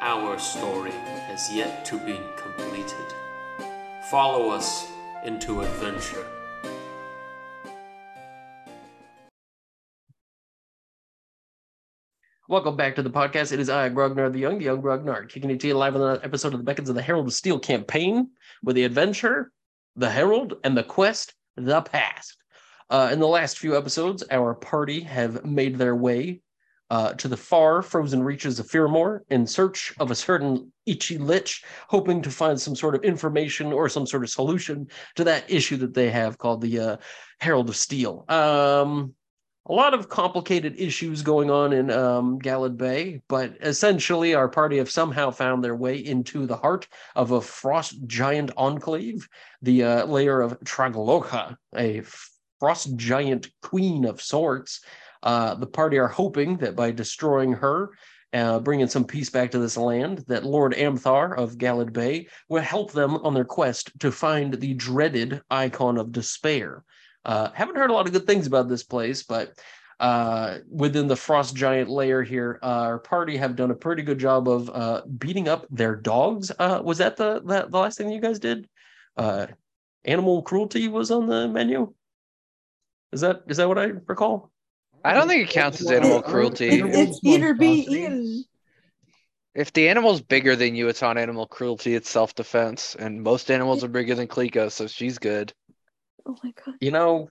our story has yet to be completed. Follow us into adventure. Welcome back to the podcast. It is I, Grognard the Young, the Young Grognard, kicking it to you live on another episode of the Beckons of the Herald of Steel campaign with the adventure, the Herald, and the quest, the past. Uh, in the last few episodes, our party have made their way uh, to the far frozen reaches of Firmore in search of a certain Ichi Lich, hoping to find some sort of information or some sort of solution to that issue that they have called the uh, Herald of Steel. Um, a lot of complicated issues going on in um, Galad Bay, but essentially our party have somehow found their way into the heart of a frost giant enclave, the uh, lair of Trageloka, a frost giant queen of sorts. Uh, the party are hoping that by destroying her, uh, bringing some peace back to this land, that Lord Amthar of Galad Bay will help them on their quest to find the dreaded icon of despair. Uh, haven't heard a lot of good things about this place, but uh, within the frost giant lair here, uh, our party have done a pretty good job of uh, beating up their dogs. Uh, was that the, the the last thing you guys did? Uh, animal cruelty was on the menu. Is that is that what I recall? I don't think it counts as animal cruelty. It's eat or be eaten. If the animal's bigger than you, it's on animal cruelty. It's self defense, and most animals are bigger than Klika, so she's good. Oh my god. You know,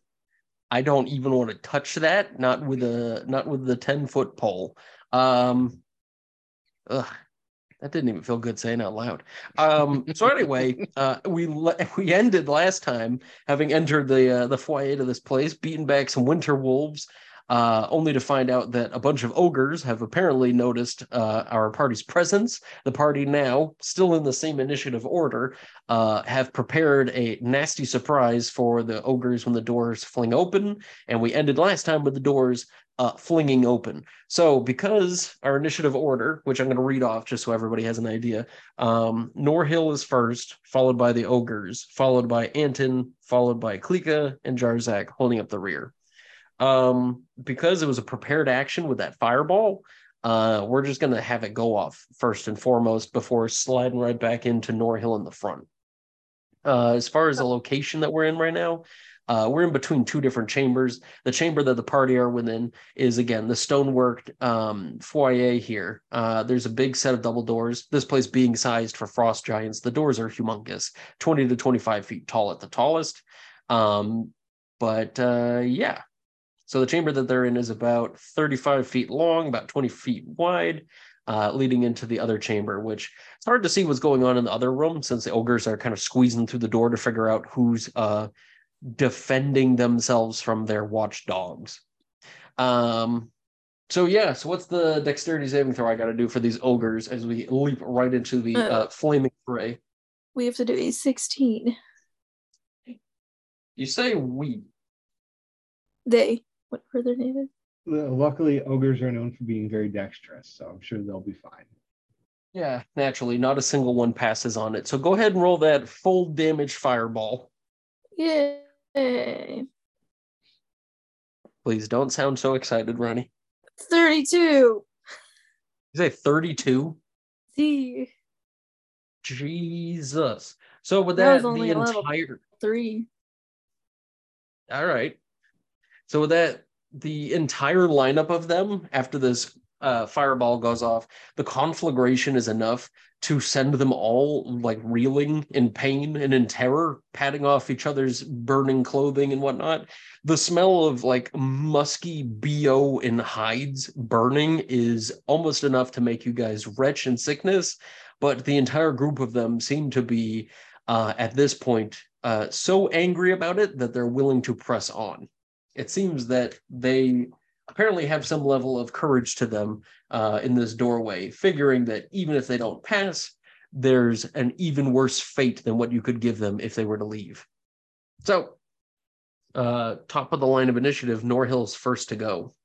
I don't even want to touch that. Not with a not with the ten foot pole. Um, ugh, that didn't even feel good saying out loud. Um, so anyway, uh, we le- we ended last time having entered the uh, the foyer to this place, beaten back some winter wolves, uh, only to find out that a bunch of ogres have apparently noticed uh, our party's presence. The party now, still in the same initiative order, uh, have prepared a nasty surprise for the ogres when the doors fling open. And we ended last time with the doors uh, flinging open. So, because our initiative order, which I'm going to read off just so everybody has an idea, um, Norhill is first, followed by the ogres, followed by Anton, followed by Klika and Jarzak holding up the rear um because it was a prepared action with that fireball uh we're just gonna have it go off first and foremost before sliding right back into norhill in the front. Uh as far as the location that we're in right now uh we're in between two different chambers. The chamber that the party are within is again the stoneworked um foyer here. Uh there's a big set of double doors this place being sized for frost giants. The doors are humongous 20 to 25 feet tall at the tallest. Um but uh yeah so the chamber that they're in is about 35 feet long, about 20 feet wide, uh, leading into the other chamber, which it's hard to see what's going on in the other room since the ogres are kind of squeezing through the door to figure out who's uh, defending themselves from their watchdogs. Um, so yeah, so what's the dexterity saving throw I got to do for these ogres as we leap right into the Uh. uh, flaming fray? We have to do a 16. You say we. They, whatever their name is. Luckily, ogres are known for being very dexterous, so I'm sure they'll be fine. Yeah, naturally, not a single one passes on it. So go ahead and roll that full damage fireball. Yay. Please don't sound so excited, Ronnie. 32. You say 32? See, Jesus. So with That that, was the only level. entire three. all right. So that, the entire lineup of them after this uh, fireball goes off. The conflagration is enough to send them all like reeling in pain and in terror, patting off each other's burning clothing and whatnot. The smell of like musky BO and hides burning is almost enough to make you guys retch in sickness. But the entire group of them seem to be uh, at this point uh, so angry about it that they're willing to press on. It seems that they apparently have some level of courage to them uh, in this doorway, figuring that even if they don't pass, there's an even worse fate than what you could give them if they were to leave. So, uh, top of the line of initiative, Norhill's first to go.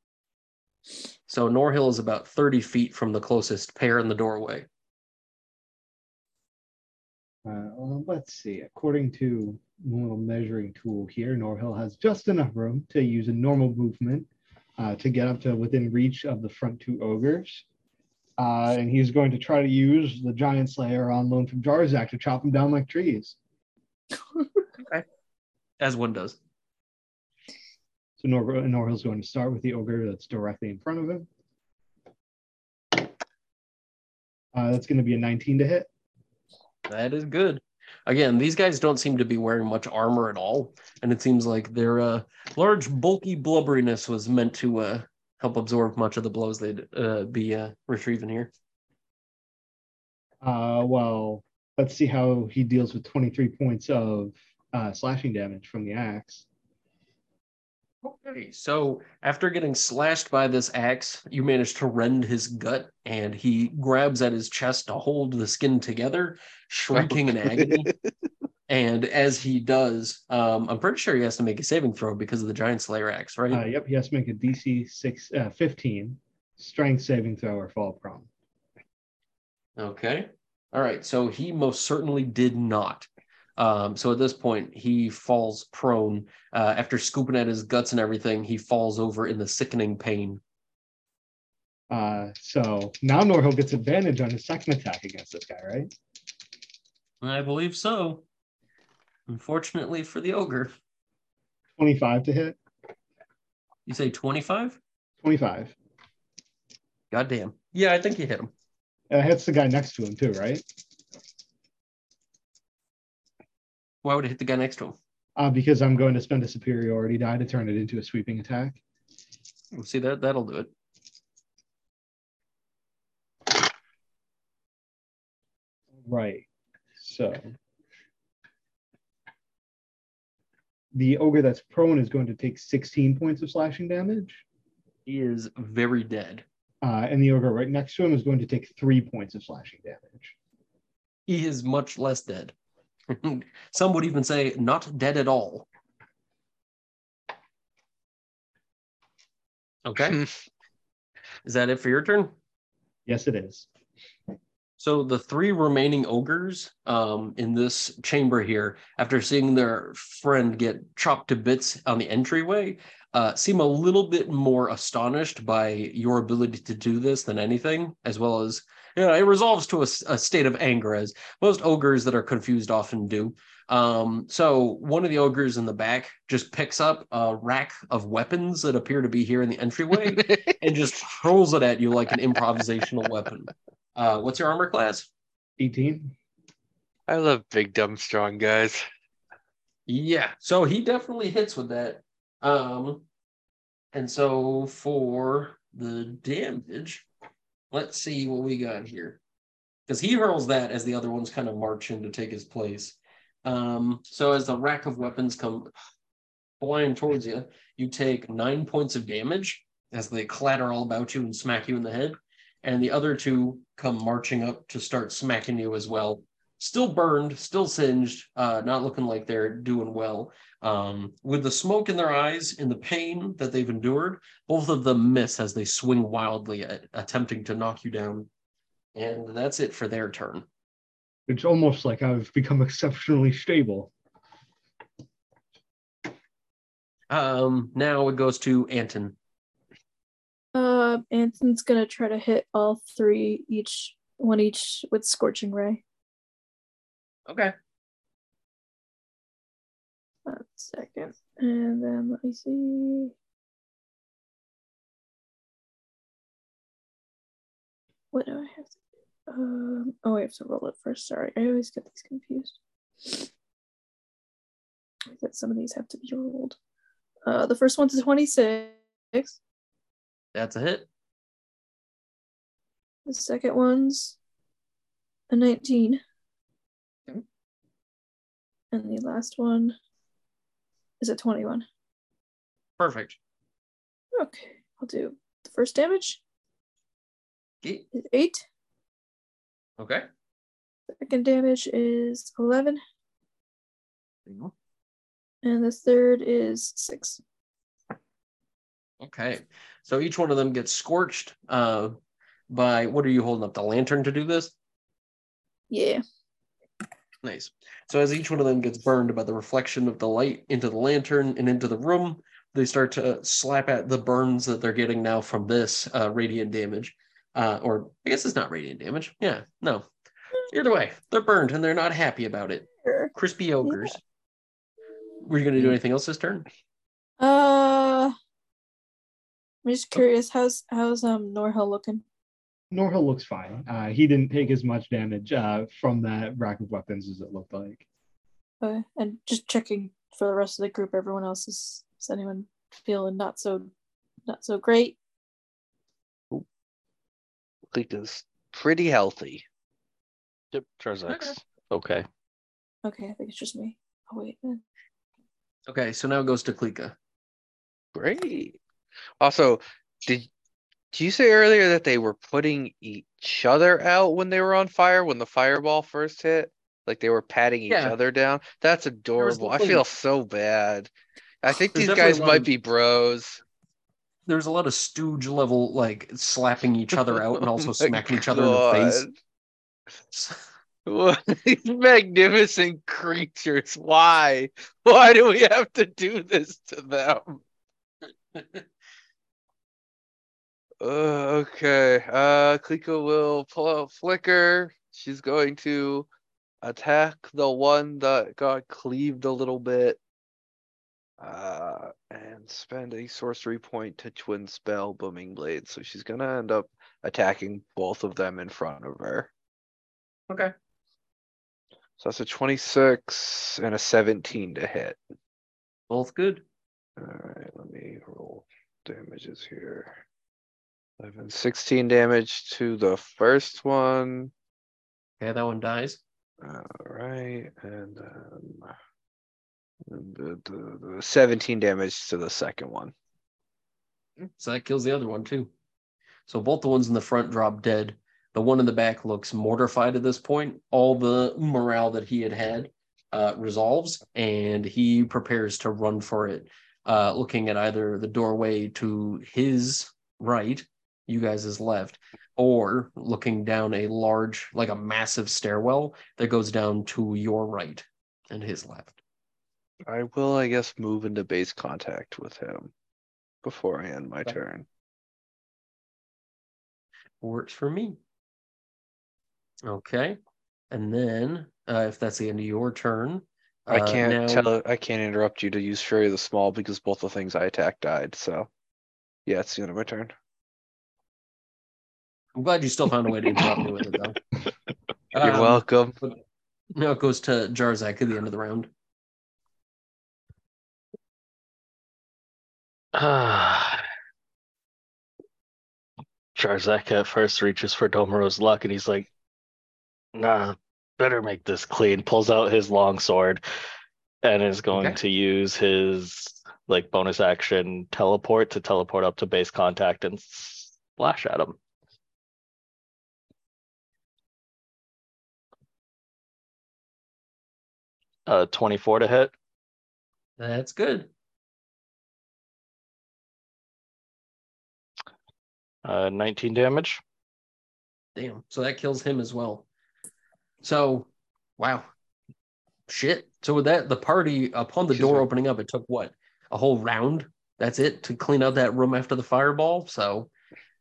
So Norhill is about 30 feet from the closest pair in the doorway. Uh, well, let's see. According to a little measuring tool here, Norhill has just enough room to use a normal movement uh, to get up to within reach of the front two ogres. Uh, and he's going to try to use the giant slayer on loan from Jarzak to chop them down like trees. As one does. So Nor- Norhill's going to start with the ogre that's directly in front of him. Uh, that's going to be a 19 to hit. That is good. Again, these guys don't seem to be wearing much armor at all, and it seems like their uh, large, bulky blubberiness was meant to uh, help absorb much of the blows they'd uh, be uh, retrieving here. Uh, well, let's see how he deals with 23 points of uh, slashing damage from the axe. Okay, so after getting slashed by this axe, you manage to rend his gut, and he grabs at his chest to hold the skin together, shrieking in agony. And as he does, um, I'm pretty sure he has to make a saving throw because of the giant slayer axe, right? Uh, yep, he has to make a DC six, uh, 15 strength saving throw or fall prone. Okay. All right. So he most certainly did not. Um, so at this point, he falls prone. Uh, after scooping at his guts and everything, he falls over in the sickening pain. Uh, so now Norhill gets advantage on his second attack against this guy, right? I believe so. Unfortunately for the ogre, 25 to hit. you say 25? 25. Goddamn. Yeah, I think you hit him. Uh, hits the guy next to him too, right? Why would it hit the guy next to him? Uh, because I'm going to spend a superiority die to turn it into a sweeping attack. We'll see that. That'll do it. Right. So the ogre that's prone is going to take 16 points of slashing damage. He is very dead. Uh, and the ogre right next to him is going to take three points of slashing damage. He is much less dead. Some would even say not dead at all. Okay. is that it for your turn? Yes, it is. So the three remaining ogres um, in this chamber here, after seeing their friend get chopped to bits on the entryway, uh, seem a little bit more astonished by your ability to do this than anything, as well as you know, it resolves to a state of anger, as most ogres that are confused often do. Um, so one of the ogres in the back just picks up a rack of weapons that appear to be here in the entryway and just hurls it at you like an improvisational weapon. Uh, what's your armor class? 18. I love big, dumb, strong guys. Yeah, so he definitely hits with that. Um, and so for the damage, let's see what we got here. Because he hurls that as the other ones kind of march in to take his place. Um, so as the rack of weapons come flying towards you, you take nine points of damage as they clatter all about you and smack you in the head. And the other two come marching up to start smacking you as well still burned, still singed, uh, not looking like they're doing well. Um, with the smoke in their eyes and the pain that they've endured, both of them miss as they swing wildly at attempting to knock you down. And that's it for their turn. It's almost like I've become exceptionally stable. Um, now it goes to Anton. Uh, Anton's gonna try to hit all three, each one each with scorching ray. Okay. One second, and then let me see. what do I have to do? Um, oh, I have to roll it first. Sorry, I always get these confused. I that some of these have to be rolled. Uh, the first one's a 26. That's a hit. The second one's a 19. Okay. And the last one is a 21. Perfect. Okay, I'll do the first damage Okay. is 8. Okay. Second damage is 11. There you go. And the third is 6. Okay. So each one of them gets scorched uh, by what are you holding up? The lantern to do this? Yeah. Nice. So as each one of them gets burned by the reflection of the light into the lantern and into the room, they start to slap at the burns that they're getting now from this uh, radiant damage. Uh, or I guess it's not radiant damage. Yeah, no. Either way, they're burned and they're not happy about it. Crispy ogres. Were you going to do anything else this turn? I'm just curious. How's how's um Norhill looking? Norhill looks fine. Uh, he didn't take as much damage uh, from that rack of weapons as it looked like. Uh, and just checking for the rest of the group. Everyone else is is anyone feeling not so not so great? Klika's pretty healthy. Yep, Jarzak's okay. Okay, I think it's just me. Oh wait. Okay, so now it goes to Klika. Great. Also, did did you say earlier that they were putting each other out when they were on fire when the fireball first hit? Like they were patting each Yeah. other down? That's adorable. I definitely- feel so bad. I think There's these definitely guys a lot might of- be bros. There's a lot of stooge level, like slapping each other out and also Oh my smacking each other in the face. What these magnificent creatures? Why? Why do we have to do this to them? Uh, okay. Uh, Klika will pull out Flicker. She's going to attack the one that got cleaved a little bit. Uh, and spend a sorcery point to twin spell Booming Blade. So she's gonna end up attacking both of them in front of her. Okay. So that's a 26 and a 17 to hit. Both good. Alright, let me roll damages here. 11, 16 damage to the first one. Okay, that one dies. And then and the, the, the 17 damage to the second one. So that kills the other one too. So both the ones in the front drop dead. The one in the back looks mortified at this point. All the morale that he had had uh, resolves, and he prepares to run for it, uh, looking at either the doorway to his right, you guys' left, or looking down a large, like a massive stairwell that goes down to your right and his left. I will, I guess, move into base contact with him before I end my Okay. turn. Works for me. Okay. And then, uh, if that's the end of your turn, I uh, can't now- tell I can't interrupt you to use Fury of the Small because both the things I attacked died, so yeah, it's the end of my turn. I'm glad you still found a way to interrupt me with it, though. You're Um, welcome. Now it goes to Jarzak at the end of the round. Jarzak at first reaches for Domaro's luck and he's like, nah, better make this clean. Pulls out his long sword and is going Okay. to use his like bonus action teleport to teleport up to base contact and slash at him. Uh, 24 to hit. That's good. Uh, 19 damage. Damn. So that kills him as well. So, wow. Shit. So with that, the party upon the Excuse door me. opening up, it took what? A whole round? That's it to clean out that room after the fireball. So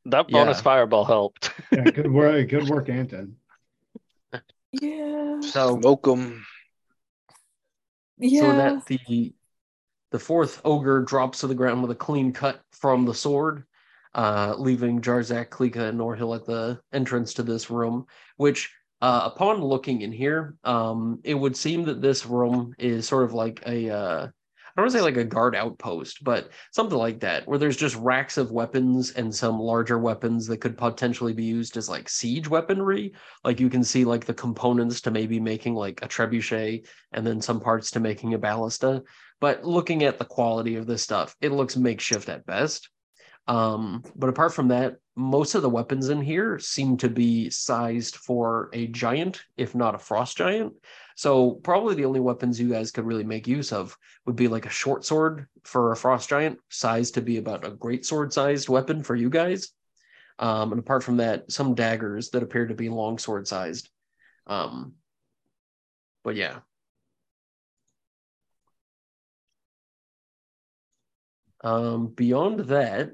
That bonus Yeah. fireball helped. Yeah, good work, good work, Anton. Yeah. so Smoke 'em. Yeah. So that the the fourth ogre drops to the ground with a clean cut from the sword. uh, leaving Jarzak, Klika, and Norhill at the entrance to this room, which uh, upon looking in here, um, it would seem that this room is sort of like a uh, I don't want to say like a guard outpost, but something like that, where there's just racks of weapons and some larger weapons that could potentially be used as like siege weaponry. Like you can see like the components to maybe making like a trebuchet and then some parts to making a ballista. But looking at the quality of this stuff, it looks makeshift at best. Um, but apart from that, most of the weapons in here seem to be sized for a giant, if not a frost giant. So probably the only weapons you guys could really make use of would be like a short sword for a frost giant, sized to be about a great sword sized weapon for you guys. Um, and apart from that, some daggers that appear to be long sword sized. Um, but yeah. Um, beyond that,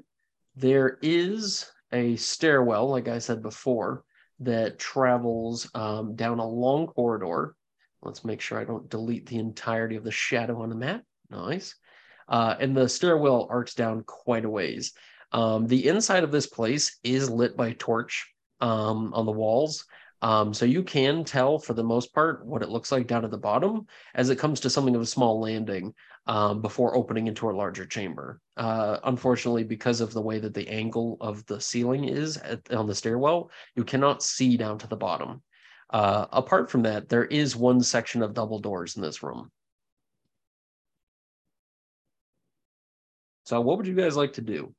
there is a stairwell, like I said before, that travels um, down a long corridor. Let's make sure I don't delete the entirety of the shadow on the map. Nice. Uh, and the stairwell arcs down quite a ways. Um, the inside of this place is lit by torch um, on the walls. Um, so you can tell for the most part what it looks like down at the bottom as it comes to something of a small landing um, before opening into a larger chamber. Uh, unfortunately, because of the way that the angle of the ceiling is at, on the stairwell, you cannot see down to the bottom. Uh, apart from that, there is one section of double doors in this room. So, what would you guys like to do?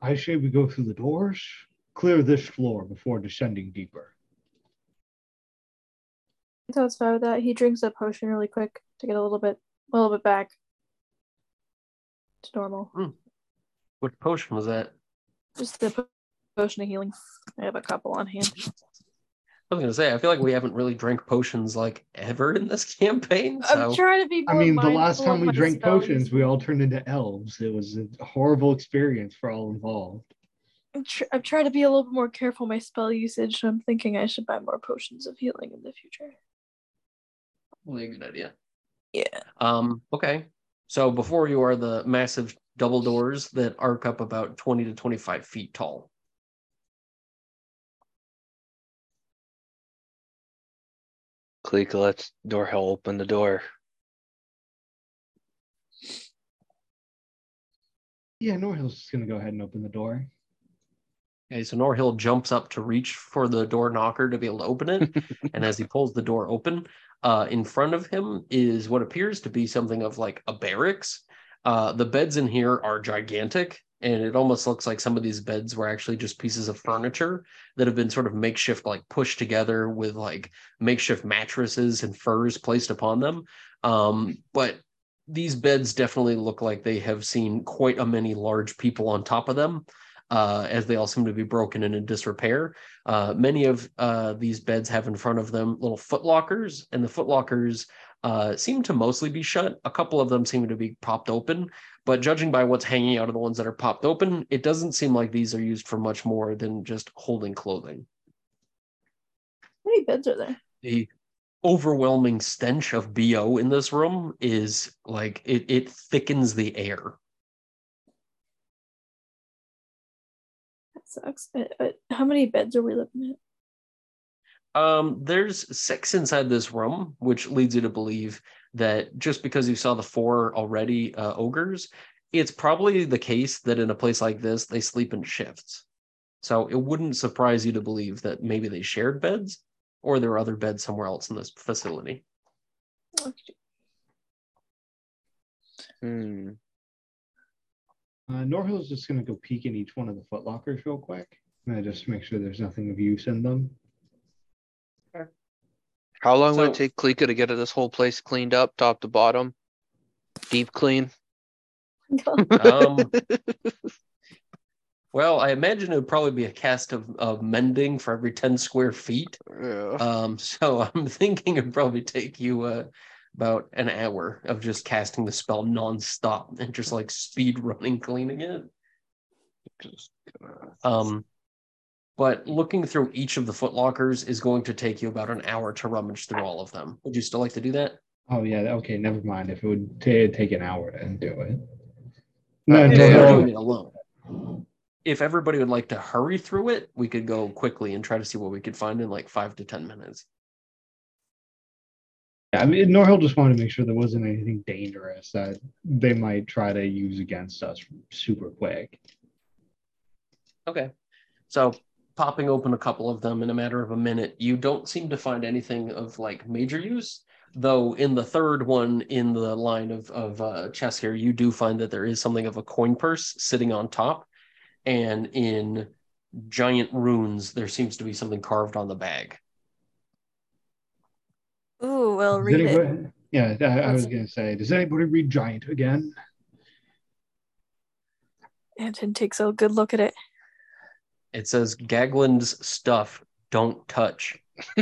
I say we go through the doors, clear this floor before descending deeper. So it's fine with that. He drinks a potion really quick to get a little bit a little bit back to normal. Which potion was that? Just the po- potion of healing. I have a couple on hand. I was gonna say, I feel like we haven't really drank potions like ever in this campaign. So I'm trying to be. I mean, the last time we drank spell potions, we all turned into elves. It was a horrible experience for all involved. I'm, tr- I'm trying to be a little bit more careful my spell usage. So I'm thinking I should buy more potions of healing in the future. probably a good idea. Yeah. Um, okay. So before you are the massive double doors that arc up about 20 to 25 feet tall. Klika lets Norhill open the door. Yeah, Norhill's just gonna go ahead and open the door. Okay, so Norhill jumps up to reach for the door knocker to be able to open it. and as he pulls the door open, uh, in front of him is what appears to be something of like a barracks. Uh, the beds in here are gigantic, and it almost looks like some of these beds were actually just pieces of furniture that have been sort of makeshift, like pushed together with like makeshift mattresses and furs placed upon them. Um, but these beds definitely look like they have seen quite a many large people on top of them uh, as they all seem to be broken and in disrepair. Uh, many of uh, these beds have in front of them little foot lockers, and the foot lockers uh, seem to mostly be shut. A couple of them seem to be popped open, but judging by what's hanging out of the ones that are popped open, it doesn't seem like these are used for much more than just holding clothing. How many beds are there? The overwhelming stench of BO in this room is like it, it thickens the air. That sucks. Uh, uh, how many beds are we living at? Um, there's six inside this room, which leads you to believe that just because you saw the four already uh, ogres, it's probably the case that in a place like this they sleep in shifts. So it wouldn't surprise you to believe that maybe they shared beds, or there are other beds somewhere else in this facility. Okay. Hmm. Uh, Norhill's just gonna go peek in each one of the foot lockers real quick. And just make sure there's nothing of use in them. How long would it take Klika to get this whole place cleaned up, top to bottom? Deep clean? Um, well, I imagine it would probably be a cast of, of mending for every 10 square feet. Yeah. Um, so I'm thinking it'd probably take you uh, about an hour of just casting the spell nonstop and just like speed running cleaning it. Um, but looking through each of the footlockers is going to take you about an hour to rummage through all of them. Would you still like to do that? Oh yeah, okay, never mind. If it would ta take an hour to do it. No, If no, no, doing it alone. if everybody would like to hurry through it, we could go quickly and try to see what we could find in like five to ten minutes. Yeah, I mean, Norhill just wanted to make sure there wasn't anything dangerous that they might try to use against us super quick. Okay. So popping open a couple of them in a matter of a minute, you don't seem to find anything of like major use. Though in the third one in the line of, of uh, chess here, you do find that there is something of a coin purse sitting on top. And in giant runes, there seems to be something carved on the bag. Ooh, well, Does read it. Yeah, I, I was gonna say, does anybody read Giant again? Anton takes a good look at it. It says Gaglin's stuff, don't touch.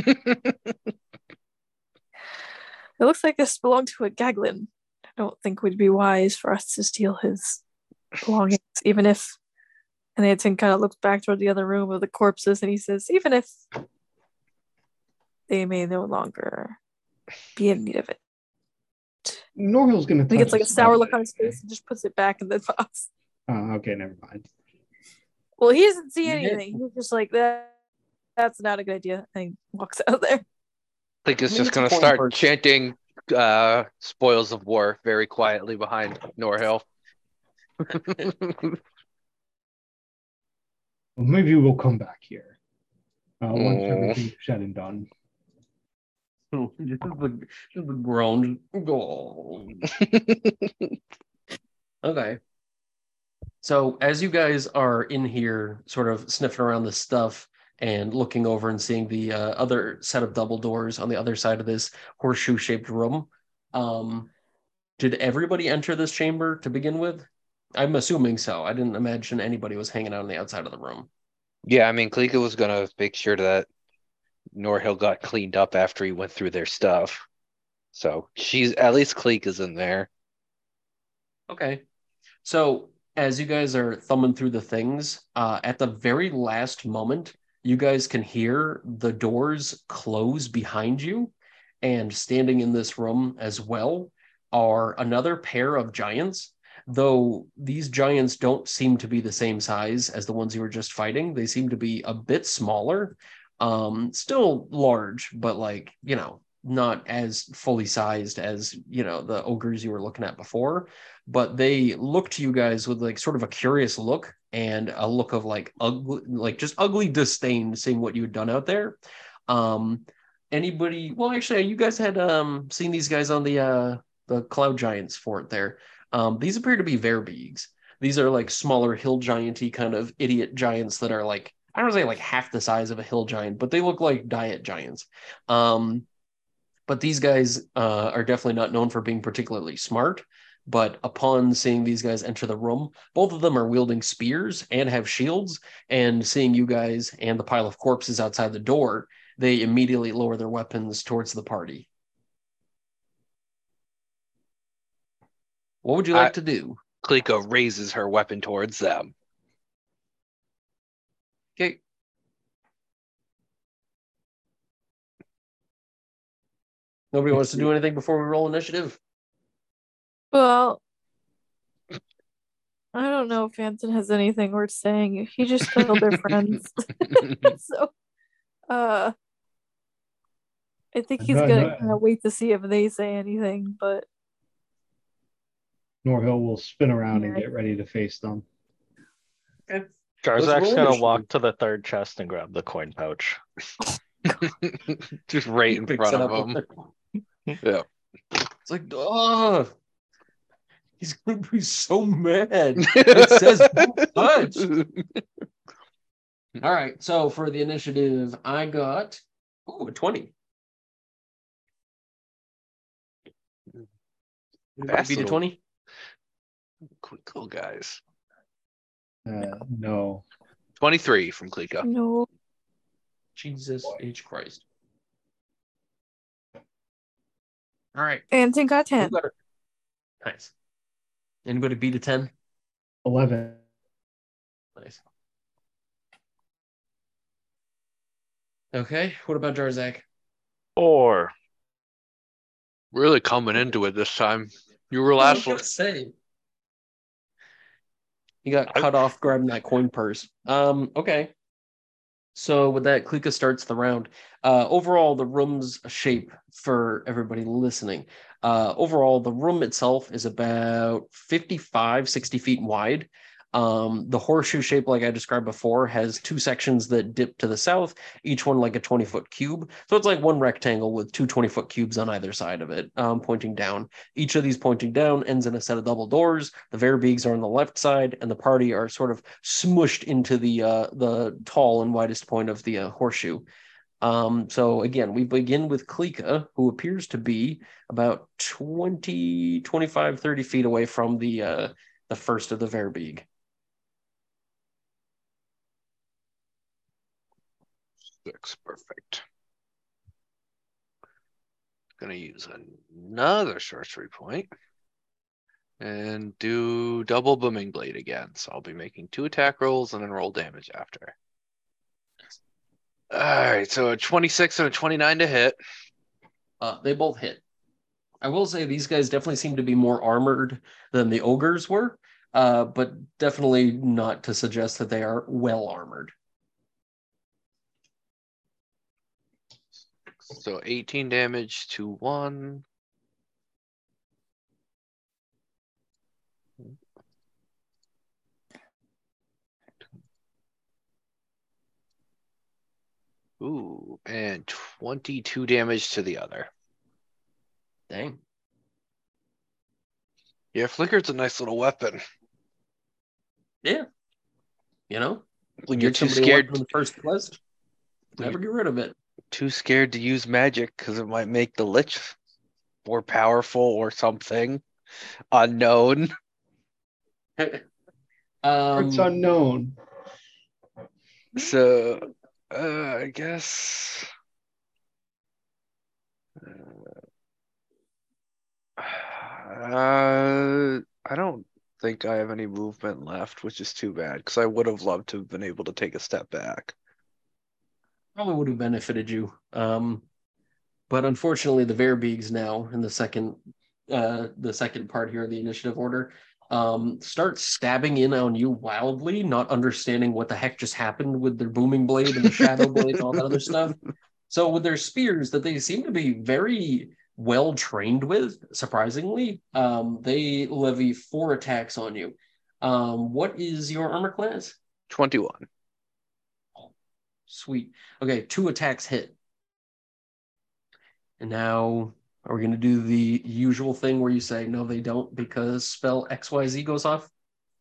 It looks like this belonged to a Gaglin. I don't think it would be wise for us to steal his belongings, even if. And Anton kind of looks back toward the other room of the corpses, and he says, "Even if they may no longer be in need of it." Norhill's gonna. He gets touch like a sour look on his face and just puts it back in the box. Oh, okay, never mind. Well, he doesn't see anything. He's just like that. That's not a good idea, and he walks out there. I think it's I mean, just gonna start purse. chanting uh spoils of war very quietly behind Norhill. Well, maybe we'll come back here. Uh, once Aw. everything's said and done. just the, just the ground. Oh. Okay. So as you guys are in here, sort of sniffing around the stuff and looking over and seeing the uh, other set of double doors on the other side of this horseshoe-shaped room, um, did everybody enter this chamber to begin with? I'm assuming so. I didn't imagine anybody was hanging out on the outside of the room. yeah, I mean Klika was gonna make sure that Norhill got cleaned up after he went through their stuff. So she's at least Cleek is in there. Okay. So as you guys are thumbing through the things, uh, at the very last moment, you guys can hear the doors close behind you. And standing in this room as well are another pair of giants. Though these giants don't seem to be the same size as the ones you were just fighting, they seem to be a bit smaller. Um, still large, but like, you know, not as fully sized as, you know, the ogres you were looking at before but they look to you guys with like sort of a curious look and a look of like ugly like just ugly disdain seeing what you had done out there. Um anybody well actually you guys had um seen these guys on the uh the cloud giants fort there. Um these appear to be verbeegs these are like smaller hill gianty kind of idiot giants that are like i don't say like half the size of a hill giant but they look like diet giants. Um but these guys uh, are definitely not known for being particularly smart but upon seeing these guys enter the room, both of them are wielding spears and have shields. And seeing you guys and the pile of corpses outside the door, they immediately lower their weapons towards the party. What would you like I- to do? Klika raises her weapon towards them. Okay. Nobody wants to do anything before we roll initiative. Well, I don't know if Anton has anything worth saying. He just killed their friends. so, uh, I think he's No, gonna no. kind of wait to see if they say anything. But Norhill will spin around and get ready to face them. Let's Jarzak's gonna walk to the third chest and grab the coin pouch. Just right in front of up. him. Yeah. It's like, oh, he's gonna be so mad. It says don't touch. All right, so for the initiative, I got oh a twenty. Anybody Fast beat a twenty? Quick cool guys. Uh, no. 23 from Klika. no, Jesus H Christ! All right, Anton got ten. got it? Nice. Anybody beat a ten? 11. Nice. Okay, what about Jarzak? Or Really coming into it this time. You were last gonna say. He got I- cut off grabbing that coin purse. Um, okay. So with that, Klika starts the round. Uh, overall, the room's shape for everybody listening. Uh, overall, the room itself is about 55, 60 feet wide. Um, the horseshoe shape, like I described before, has two sections that dip to the south, each one like a 20 foot cube. So it's like one rectangle with two 20 foot cubes on either side of it, um, pointing down. Each of these pointing down ends in a set of double doors. The Verbeegs are on the left side, and the party are sort of smushed into the uh, the tall and widest point of the uh, horseshoe. Um, so again, we begin with Klika, who appears to be about 20, 25, 30 feet away from the uh, the first of the Verbeeg. Six, perfect. Gonna use another sorcery point and do double booming blade again. So I'll be making two attack rolls and then roll damage after. All right, so a 26 and a 29 to hit. Uh, they both hit. I will say these guys definitely seem to be more armored than the ogres were, uh, but definitely not to suggest that they are well armored. So 18 damage to one. Ooh, and 22 damage to the other. Dang. Yeah, Flicker's a nice little weapon. Yeah. You know, When you're too scared, from the first When never get rid of it. Too scared to use magic because it might make the lich more powerful or something unknown. um, it's unknown. So, uh, I guess. Uh, I don't think I have any movement left, which is too bad because I would have loved to have been able to take a step back. Probably would have benefited you. Um, but unfortunately, the Verbeegs now in the second, uh, the second part here of the initiative order, um, start stabbing in on you wildly, not understanding what the heck just happened with their booming blade and the shadow blade and all that other stuff. So with their spears that they seem to be very well trained with, surprisingly, um, they levy four attacks on you. Um, what is your armor class? 21. Sweet. Okay, two attacks hit. And now are we going to do the usual thing where you say no, they don't because spell XYZ goes off?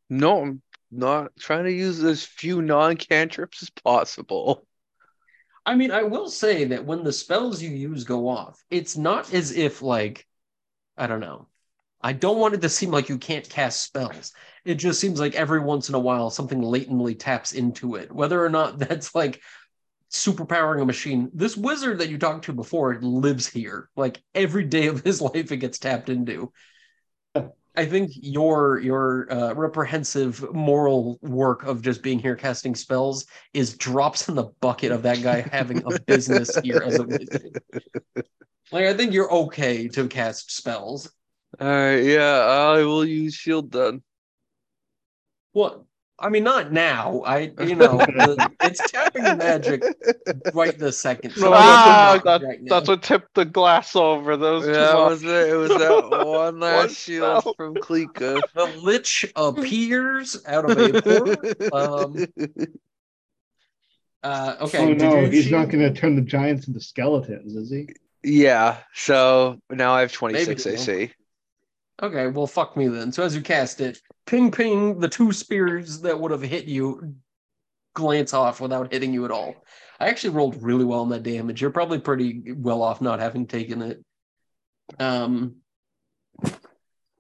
No, I'm not trying to use as few non cantrips as possible. I mean, I will say that when the spells you use go off, it's not as if, like, I don't know. I don't want it to seem like you can't cast spells. It just seems like every once in a while something latently taps into it. Whether or not that's like superpowering a machine. This wizard that you talked to before lives here. Like every day of his life, it gets tapped into. I think your your uh, reprehensive moral work of just being here casting spells is drops in the bucket of that guy having a business here as a wizard. Like I think you're okay to cast spells. All right, yeah, I will use shield then. What? I mean, not now. I you know the, it's tapping the magic right this second. So Ah, it's not right. That's what tipped the glass over. Those Yeah, it was it. It was that one last One shield spell. from Klika. the lich appears out of a portal. Um, uh, okay. oh no, you he's not going to turn the giants into skeletons, is he? yeah, so now I have 26 Maybe, AC. Okay, well, fuck me then. So as you cast it, ping, ping, the two spears that would have hit you glance off without hitting you at all. I actually rolled really well on that damage. You're probably pretty well off not having taken it. Um.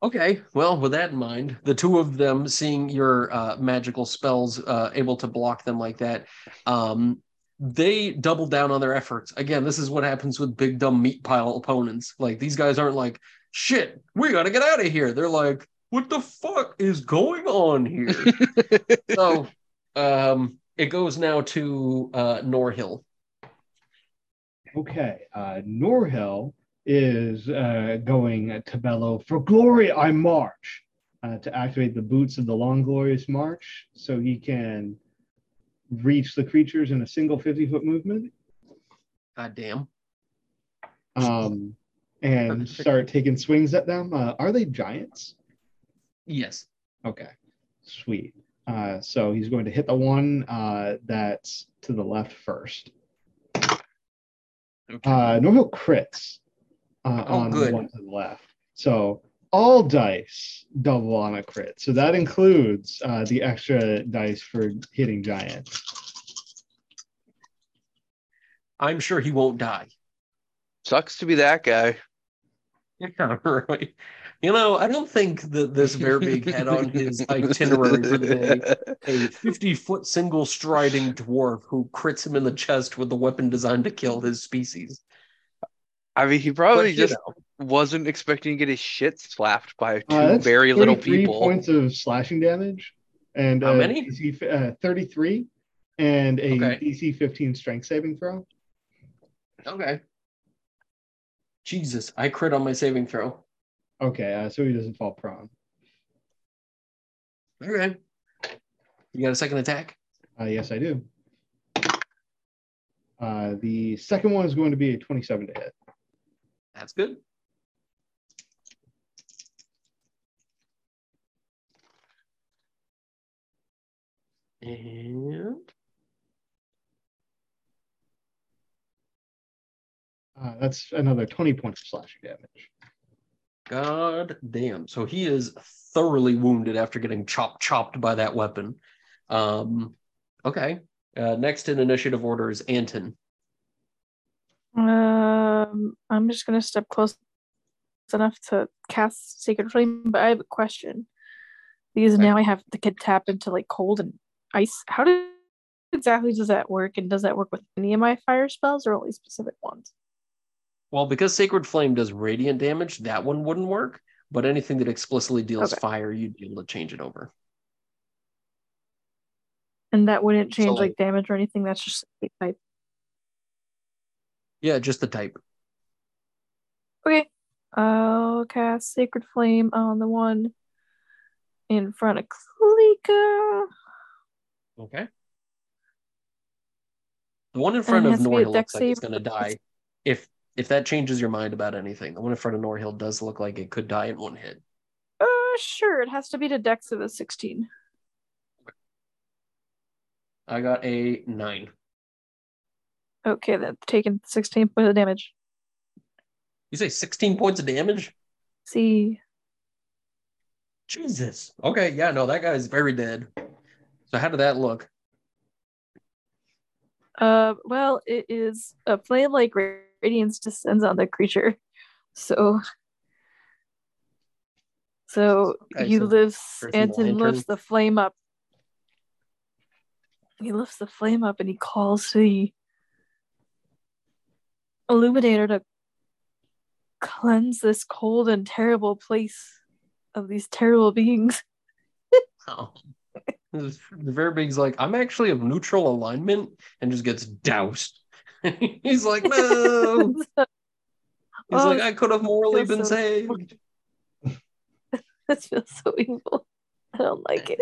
Okay, well, with that in mind, the two of them seeing your uh, magical spells uh, able to block them like that, um, they double down on their efforts. Again, this is what happens with big dumb meat pile opponents. Like these guys aren't like, shit, we gotta get out of here. They're like, what the fuck is going on here? so um it goes now to uh Norhill. Okay, uh, Norhill is uh, going to bellow, For glory I march. uh, to activate the boots of the long glorious march so he can reach the creatures in a single 50 foot movement God damn. um, and start taking swings at them. Uh, are they giants? Yes. Okay, sweet. Uh, so he's going to hit the one uh, that's to the left first. Okay. Uh, Normal crits uh, Oh, on good. the one to the left. So all dice double on a crit. So that includes uh, the extra dice for hitting giants. I'm sure he won't die. Sucks to be that guy. Yeah, right. You know, I don't think that this Verbeeg had on his itinerary for the day a 50 foot single striding dwarf who crits him in the chest with a weapon designed to kill his species. I mean, he probably But, just know, wasn't expecting to get his shit slapped by two Uh, very little people. points of slashing damage, and How uh, many? DC, uh, 33, and a Okay. DC 15 strength saving throw. okay. Jesus, I crit on my saving throw. Okay, uh, so he doesn't fall prone. Okay. You got a second attack? Uh, yes, I do. Uh, the second one is going to be a 27 to hit. That's good. And Uh, that's another 20 points of slashing damage. God damn. So he is thoroughly wounded after getting chopped chopped by that weapon. Um okay. Uh, next in initiative order is Anton. Um, I'm just gonna step close enough to cast Sacred Flame, but I have a question. Because Okay. now I have the kid tap into like cold and ice. How do exactly does that work? And does that work with any of my fire spells or only specific ones? Well, because Sacred Flame does radiant damage, that one wouldn't work. But anything that explicitly deals Okay. fire, you'd be able to change it over. And that wouldn't change So- like damage or anything. That's just the type. Yeah, just the type. Okay. I'll cast Sacred Flame on the one in front of Klika. Okay. The one in front of has to be a Norhill dex looks like it's gonna die. If if that changes your mind about anything, the one in front of Norhill does look like it could die in one hit. Uh, sure. It has to be to dex of a 16. I got a nine. Okay, that's taken 16 points of damage. You say 16 points of damage? See, Jesus. Okay, yeah, no, that guy's very dead. So how did that look? uh, well, it is a flame like radiance descends on the creature, so so Okay, he so lifts Anton Lantern. lifts the flame up. He lifts the flame up and he calls the illuminator to cleanse this cold and terrible place of these terrible beings. Oh. The Verbeeg's like, I'm actually of neutral alignment and just gets doused. He's like, no. He's Oh, like, I could have morally been so- saved. this feels so evil. I don't like it.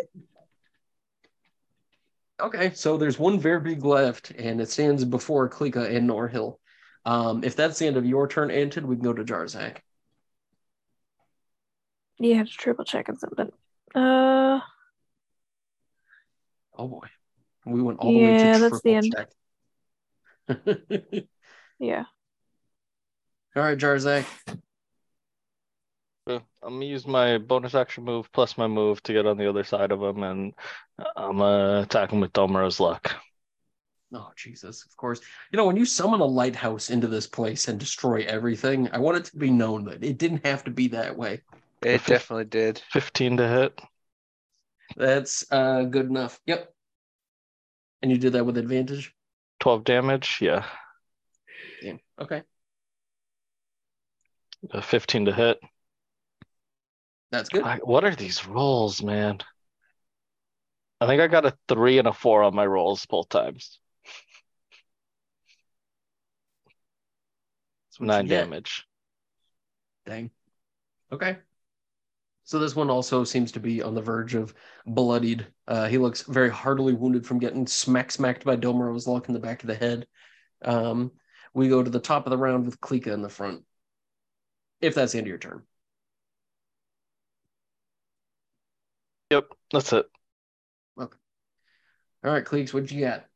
Okay, so there's one Verbeeg left, and it stands before Klika and Norhill. Um, if that's the end of your turn, Anton, we can go to Jarzak. Yeah, to triple checking something. Uh, Oh boy, we went all the way Yeah, to that's the triple check. Yeah. all right, Jarzak. I'm gonna use my bonus action move plus my move to get on the other side of him, and I'm gonna attack him with Domero's luck. Oh Jesus! Of course, you know when you summon a lighthouse into this place and destroy everything, I want it to be known that it didn't have to be that way. It definitely did. 15 to hit. That's uh good enough. Yep. And you did that with advantage. 12 damage. Yeah. Yeah. Okay, Uh, 15 to hit. that's good. I, what are these rolls, man? I think I got a three and a four on my rolls both times. That's what you Nine damage. Dang. Okay. So this one also seems to be on the verge of bloodied. Uh, he looks very heartily wounded from getting smack smacked by Domero's luck in the back of the head. Um, we go to the top of the round with Klika in the front. If that's the end of your turn. Yep, that's it. Okay. All right, Cleeks, what'd you get?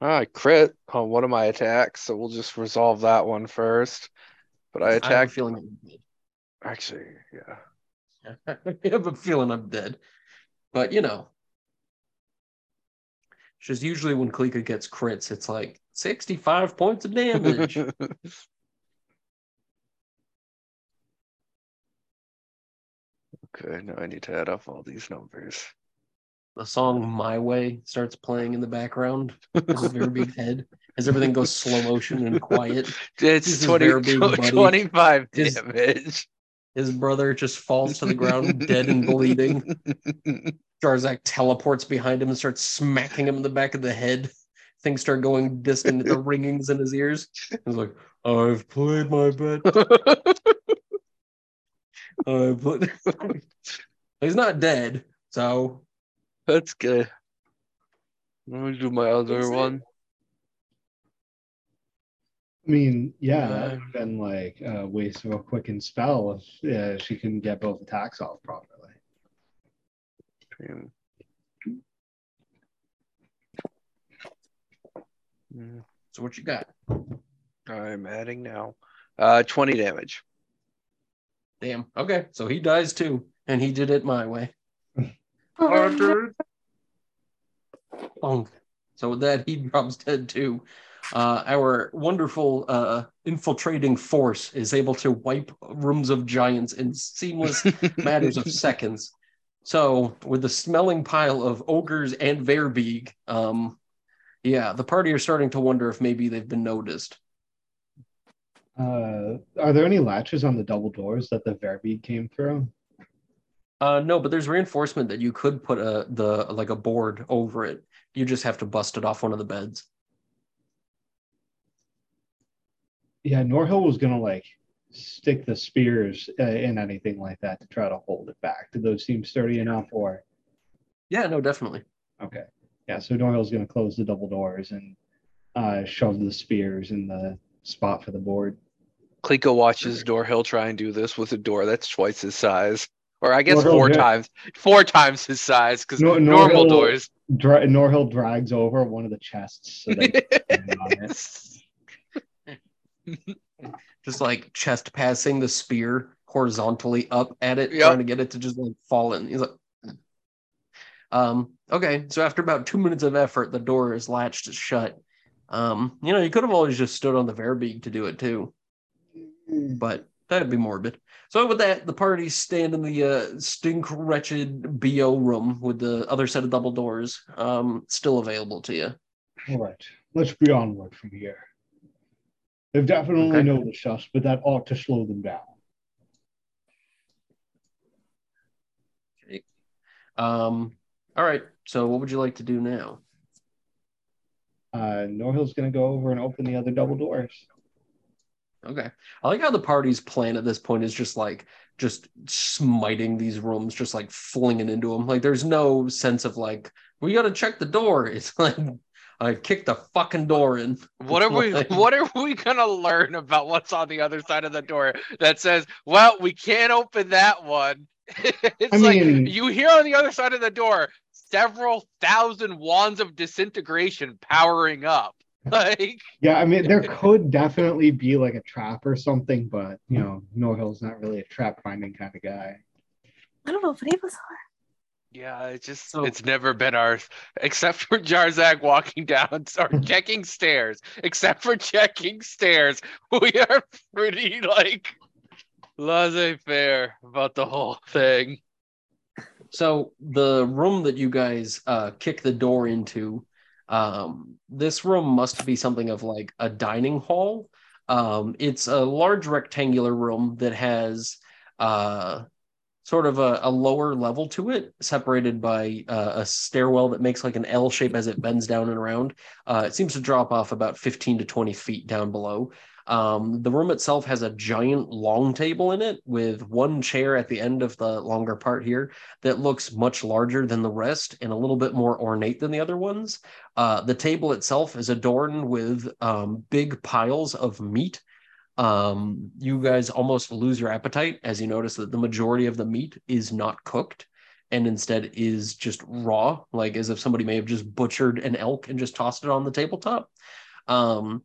I crit on one of my attacks, so we'll just resolve that one first. But I I have a attacked. feeling dead. Actually, yeah. I have a feeling I'm dead. But you know. Just usually when Klika gets crits, it's like 65 points of damage. okay, now I need to add up all these numbers. the song My Way starts playing in the background. This is very big head. As everything goes slow motion and quiet. It's This 20, very big, buddy. 25 His- damage. His brother just falls to the ground, dead and bleeding. Jarzak teleports behind him and starts smacking him in the back of the head. Things start going distant, the ringings in his ears. He's like, I've played my bet. I've played. He's not dead, so That's good. Let me do my other one. it? One. I mean, yeah, Yeah. that would have been like a waste of a quicken spell if uh, she can get both attacks off properly. Mm, so what you got? I'm adding now. Uh, 20 damage. Damn. Okay, so he dies too, and he did it my way. Bonk. So with that, he drops dead too. Uh, our wonderful uh, infiltrating force is able to wipe rooms of giants in seamless matters of seconds. So with the smelling pile of ogres and Verbeeg, um, yeah, the party are starting to wonder if maybe they've been noticed. Uh, are there any latches on the double doors that the Verbeeg came through? Uh, no, but there's reinforcement that you could put a the like a board over it. You just have to bust it off one of the beds. Yeah, Norhill was gonna like stick the spears uh, in anything like that to try to hold it back. Did those seem sturdy enough, or Yeah, no, definitely. okay? Yeah, so Norhill's gonna close the double doors and uh, shove the spears in the spot for the board. Klika watches Doorhill try and do this with a door that's twice his size. Or I guess Doorhill four did- times, four times his size, because Nor- normal Norhill- doors. Dra- Norhill drags over one of the chests so they can stand on it. Just like chest passing the spear horizontally up at it, Yep. trying to get it to just like fall in. He's like, um, okay. So after about two minutes of effort, the door is latched shut. Um, you know, you could have always just stood on the Verbeeg to do it too, but that'd be morbid. So with that, the party stand in the uh, stink wretched BO room with the other set of double doors um, still available to you. All right, let's be onward from here. They've definitely Okay. noticed us, but that ought to slow them down. Okay. Um, all right. So what would you like to do now? Uh, Norhill's gonna go over and open the other double doors. Okay. I like how the party's plan at this point is just like just smiting these rooms, just like flinging into them. Like there's no sense of like we got to check the door. It's like I kicked the fucking door in. What are we what are we gonna learn about what's on the other side of the door that says, well, we can't open that one? it's I like you hear on the other side of the door several thousand wands of disintegration powering up. Like Yeah, I mean there could definitely be like a trap or something, but you know, Norhill's not really a trap finding kind of guy. I don't know if any of us are. Yeah, it's just So- it's never been ours, except for Jarzak walking down or checking stairs. Except for checking stairs, we are pretty like laissez-faire about the whole thing. So the room that you guys uh kick the door into, um, this room must be something of like a dining hall. Um, it's a large rectangular room that has uh sort of a, a lower level to it, separated by uh, a stairwell that makes like an L shape as it bends down and around. Uh, it seems to drop off about 15 to 20 feet down below. Um, the room itself has a giant long table in it with one chair at the end of the longer part here that looks much larger than the rest and a little bit more ornate than the other ones. Uh, the table itself is adorned with um, big piles of meat. Um, you guys almost lose your appetite as you notice that the majority of the meat is not cooked and instead is just raw, like as if somebody may have just butchered an elk and just tossed it on the tabletop. Um,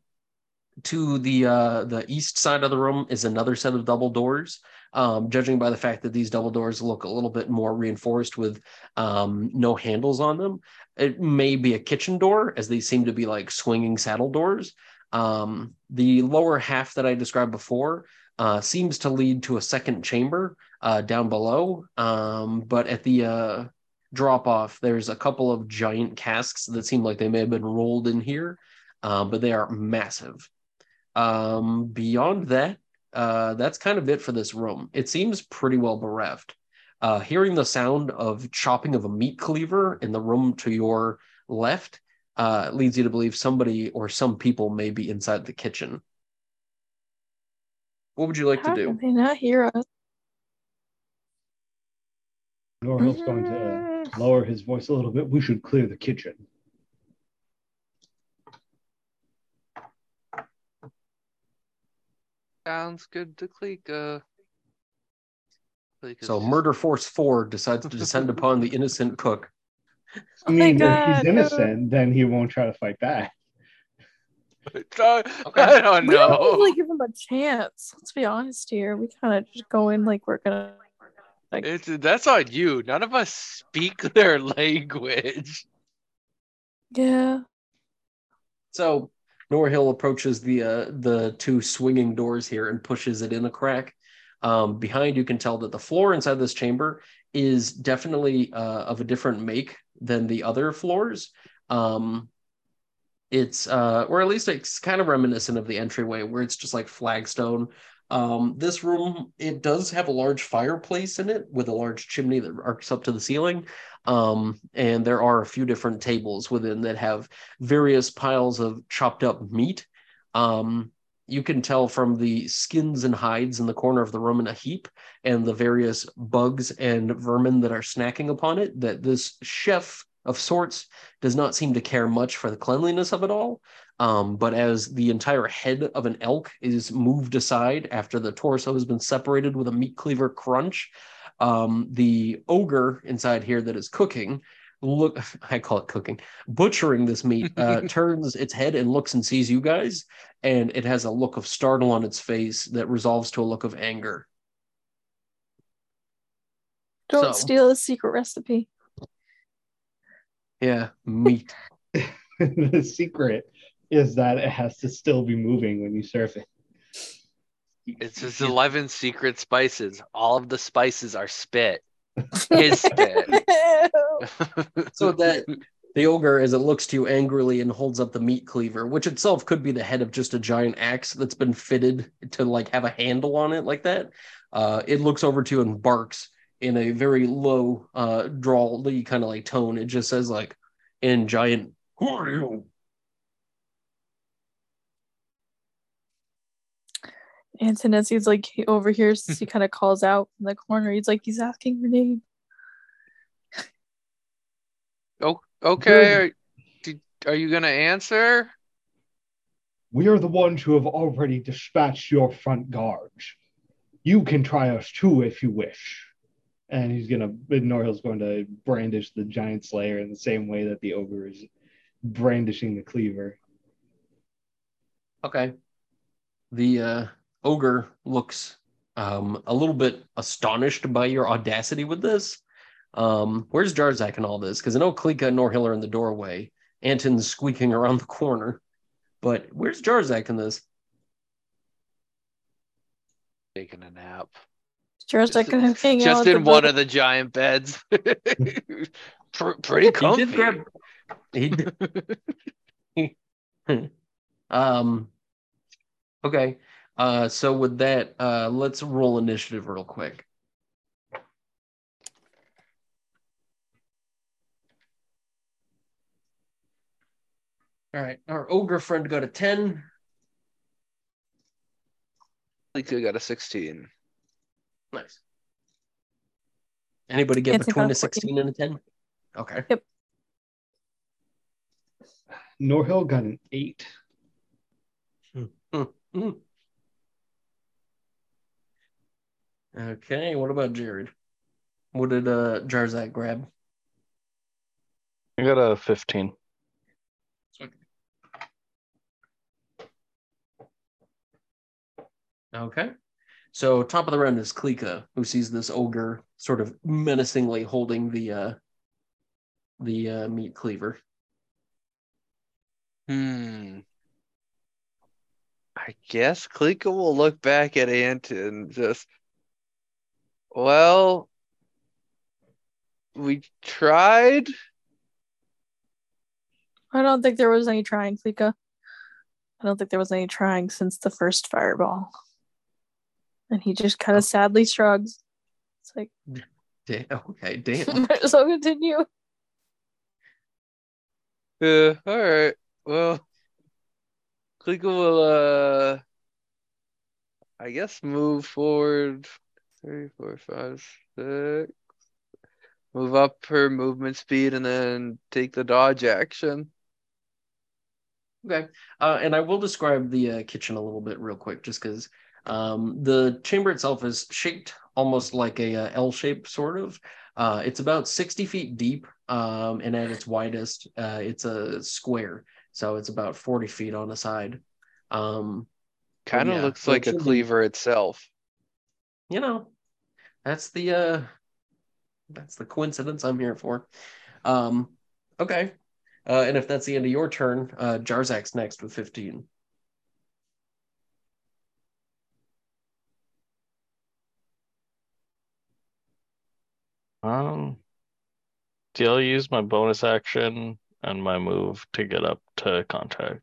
to the uh, the east side of the room is another set of double doors. Um, judging by the fact that these double doors look a little bit more reinforced with um, no handles on them, it may be a kitchen door, as they seem to be like swinging saddle doors. Um, the lower half that I described before uh, seems to lead to a second chamber uh, down below, um, but at the uh, drop off, there's a couple of giant casks that seem like they may have been rolled in here, uh, but they are massive. Um, beyond that, uh, that's kind of it for this room. It seems pretty well bereft. Uh, hearing the sound of chopping of a meat cleaver in the room to your left uh, leads you to believe somebody or some people may be inside the kitchen. What would you like How to do? did they not hear us? Norhill's going to lower his voice a little bit. We should clear the kitchen. Sounds good to Klika. Klika's So, Murder Force 4 decides to descend upon the innocent cook. I Oh mean, if God, he's no. innocent, then he won't try to fight back. I Okay. don't know. We don't know. really give him a chance. Let's be honest here. We kind of just go in like we're gonna. Like, It's that's on you. None of us speak their language. yeah. So, Norhill approaches the uh, the two swinging doors here and pushes it in a crack. Um, behind, you can tell that the floor inside this chamber is definitely uh, of a different make than the other floors. Um, it's uh, or at least it's kind of reminiscent of the entryway where it's just like flagstone. Um, this room it does have a large fireplace in it with a large chimney that arcs up to the ceiling. Um, and there are a few different tables within that have various piles of chopped up meat. Um, you can tell from the skins and hides in the corner of the room in a heap and the various bugs and vermin that are snacking upon it that this chef of sorts does not seem to care much for the cleanliness of it all. Um, but as the entire head of an elk is moved aside after the torso has been separated with a meat cleaver crunch, um, the ogre inside here that is cooking look i call it cooking butchering this meat uh, turns its head and looks and sees you guys and it has a look of startle on its face that resolves to a look of anger Don't So- steal a secret recipe. yeah meat the secret is that it has to still be moving when you serve it. It's just 11 secret spices. All of the spices are spit. His spit. so that the ogre as it looks to you angrily and holds up the meat cleaver which itself could be the head of just a giant axe that's been fitted to like have a handle on it like that uh, it looks over to you and barks in a very low uh drawly kind of like tone. It just says like in giant who are you Anton, as he's like he overhears, he kind of calls out in the corner. He's like, he's asking her name. Oh, okay. Are, did, are you gonna answer? We are the ones who have already dispatched your front guards. You can try us too if you wish. And he's gonna Norhill's going to brandish the giant slayer in the same way that the ogre is brandishing the cleaver. okay the uh ogre looks um a little bit astonished by your audacity with this um where's jarzak in all this because i know klika and norhill are in the doorway anton's squeaking around the corner but where's jarzak in this Taking a nap. Just like gonna hang out Just at in one boat. of the giant beds. Pr- Pretty he comfy. did grab he did. um okay uh so with that uh let's roll initiative real quick all right our ogre friend got a 10 Klika got a 16. Nice. Anybody get Anton got between a a 14. 16 and a 10? Okay. Yep. Norhill got an eight. Mm. Okay, what about Jared? What did uh Jarzak grab? I got a 15. Okay. So top of the round is Klika, who sees this ogre sort of menacingly holding the uh the uh meat cleaver. Hmm. I guess Klika will look back at Ant and just, well, we tried. I don't think there was any trying, Klika. I don't think there was any trying since the first fireball. And he just kind of sadly shrugs. It's like, Damn, okay, damn. so continue. Yeah, all right. Well, Klika will, uh, I guess move forward three, four, five, six. Move up her movement speed and then take the dodge action. Okay. Uh, and I will describe the uh, kitchen a little bit real quick, just because um, the chamber itself is shaped almost like a, uh shape, sort of. Uh, it's about 60 feet deep, um, and at its widest, uh, it's a square. So it's about 40 feet on the side. Um, Kind of yeah, looks like a should be- cleaver itself. you know, that's the uh that's the coincidence I'm here for. Um okay. Uh and if that's the end of your turn, uh Jarzak's next with 15. Um, do I use my bonus action and my move to get up to contact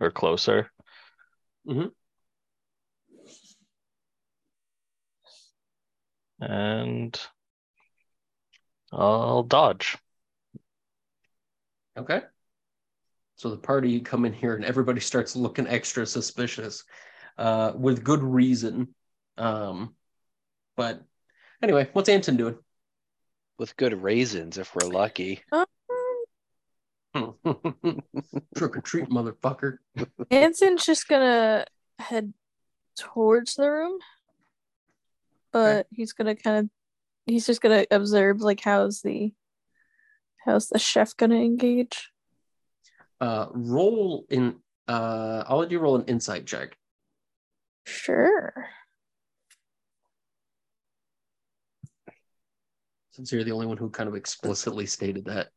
or closer? Mhm. And I'll dodge. Okay. So the party come in here and everybody starts looking extra suspicious, uh, with good reason. Um, but anyway, what's Anton doing? With good raisins if we're lucky. Trick or treat, motherfucker. Anton's just gonna head towards the room, but he's gonna kind of he's just gonna observe like how's the how's the chef gonna engage. Uh, roll in. Uh, I'll let you roll an insight check. Sure. since you're the only one who kind of explicitly stated that.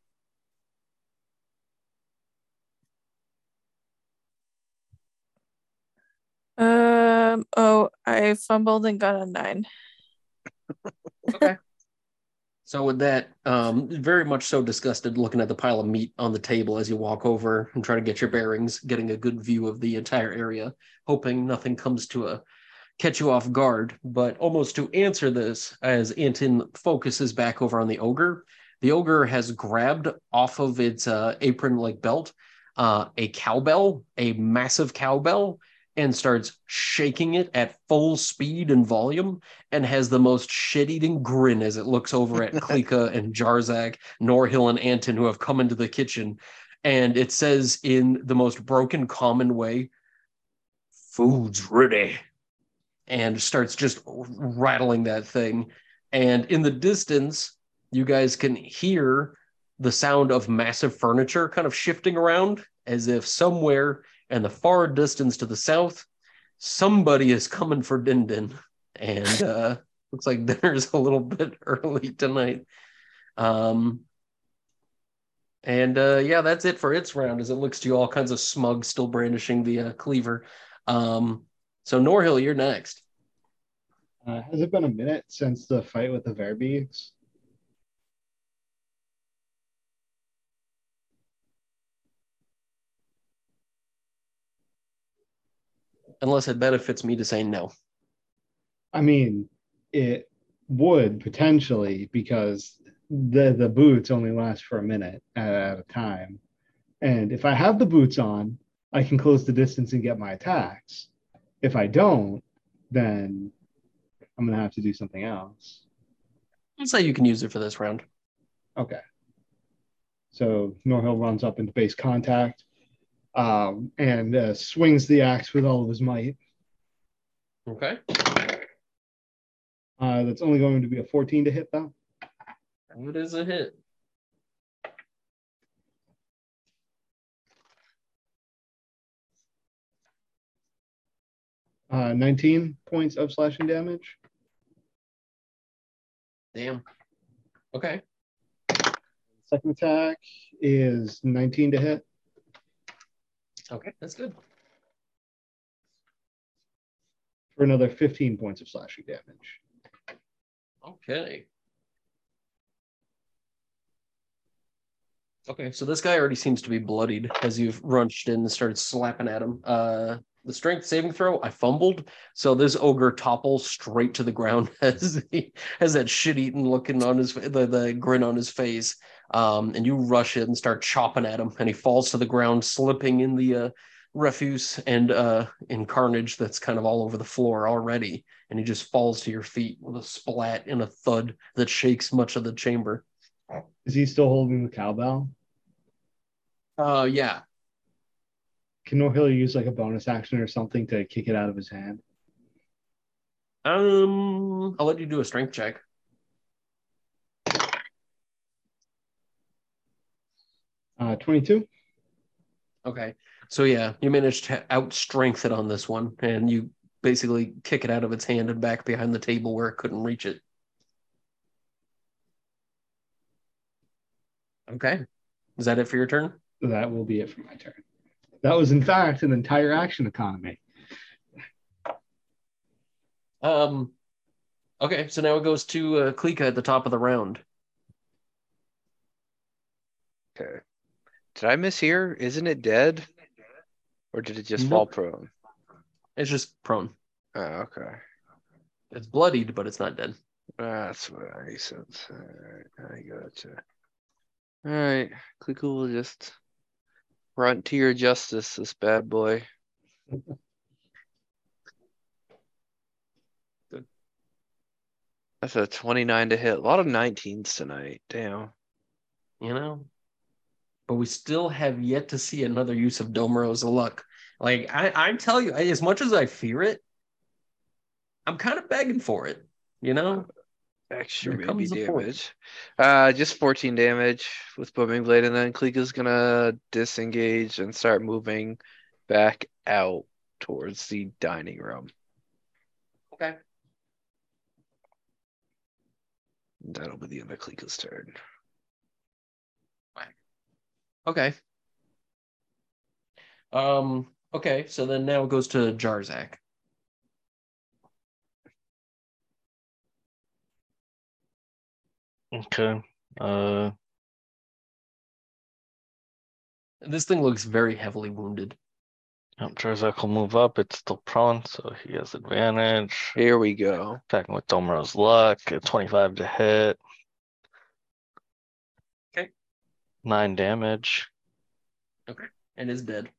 Um. Oh, I fumbled and got a nine. Okay. so with that, um, very much so disgusted looking at the pile of meat on the table as you walk over and try to get your bearings, getting a good view of the entire area, hoping nothing comes to a catch you off guard. But almost to answer this, as Anton focuses back over on the ogre, the ogre has grabbed off of its uh, apron like belt uh, a cowbell, a massive cowbell, and starts shaking it at full speed and volume and has the most shit-eating grin as it looks over at Klika and Jarzak, Norhill and Anton who have come into the kitchen. And it says in the most broken, common way, food's ready. And starts just rattling that thing. And in the distance, you guys can hear the sound of massive furniture kind of shifting around as if somewhere in the far distance to the south, somebody is coming for Din Din. And uh, looks like dinner's a little bit early tonight. Um, and uh, yeah, that's it for its round as it looks to you all kinds of smug, still brandishing the uh, cleaver. Um, so, Norhill, you're next. Uh, has it been a minute since the fight with the Verbeegs? Unless it benefits me to say no. I mean, it would potentially because the the boots only last for a minute at, at a time, and if I have the boots on, I can close the distance and get my attacks. If I don't, then I'm gonna have to do something else. Let's say you can use it for this round. Okay. So Norhill runs up into base contact um, and uh, swings the axe with all of his might. Okay. Uh, that's only going to be a 14 to hit, though. It is a hit. Uh, 19 points of slashing damage. Damn. Okay. Second attack is 19 to hit. Okay, that's good. for another 15 points of slashing damage. Okay. Okay, so this guy already seems to be bloodied as you've runched in and started slapping at him. Uh the strength saving throw, I fumbled. So this ogre topples straight to the ground as he has that shit eaten looking on his the, the grin on his face. Um, and you rush in and start chopping at him, and he falls to the ground, slipping in the uh, refuse and uh, in carnage that's kind of all over the floor already. And he just falls to your feet with a splat and a thud that shakes much of the chamber. Is he still holding the cowbell? Uh, yeah. Can Norhill use like a bonus action or something to kick it out of his hand? Um, I'll let you do a strength check. Uh, 22. Okay. So yeah, you managed to outstrength it on this one, and you basically kick it out of its hand and back behind the table where it couldn't reach it. Okay. Is that it for your turn? That will be it for my turn. That was, in fact, an entire action economy. Um. Okay, so now it goes to uh, Klika at the top of the round. Okay. Did I miss here? Isn't it dead? Or did it just fall prone? It's just prone. Oh, okay. It's bloodied, but it's not dead. That's what makes sense. Alright, I gotcha. Alright, Clickle will just your justice, this bad boy. Good. That's a 29 to hit. A lot of 19s tonight. Damn. You know. But we still have yet to see another use of Domero's luck. Like I, I tell you, as much as I fear it, I'm kind of begging for it. You know. Extra Here maybe comes the point. damage. Uh, just 14 damage with Booming Blade, and then Klika's gonna disengage and start moving back out towards the dining room. Okay. That'll be the end of Klika's turn. Okay. Um. Okay. So then now it goes to Jarzak. Okay. Uh, This thing looks very heavily wounded. yep, Jarzak will move up. It's still prone, so he has advantage. Here we go. Attacking with Domero's luck. 25 to hit. Okay. Nine damage. Okay. And is dead.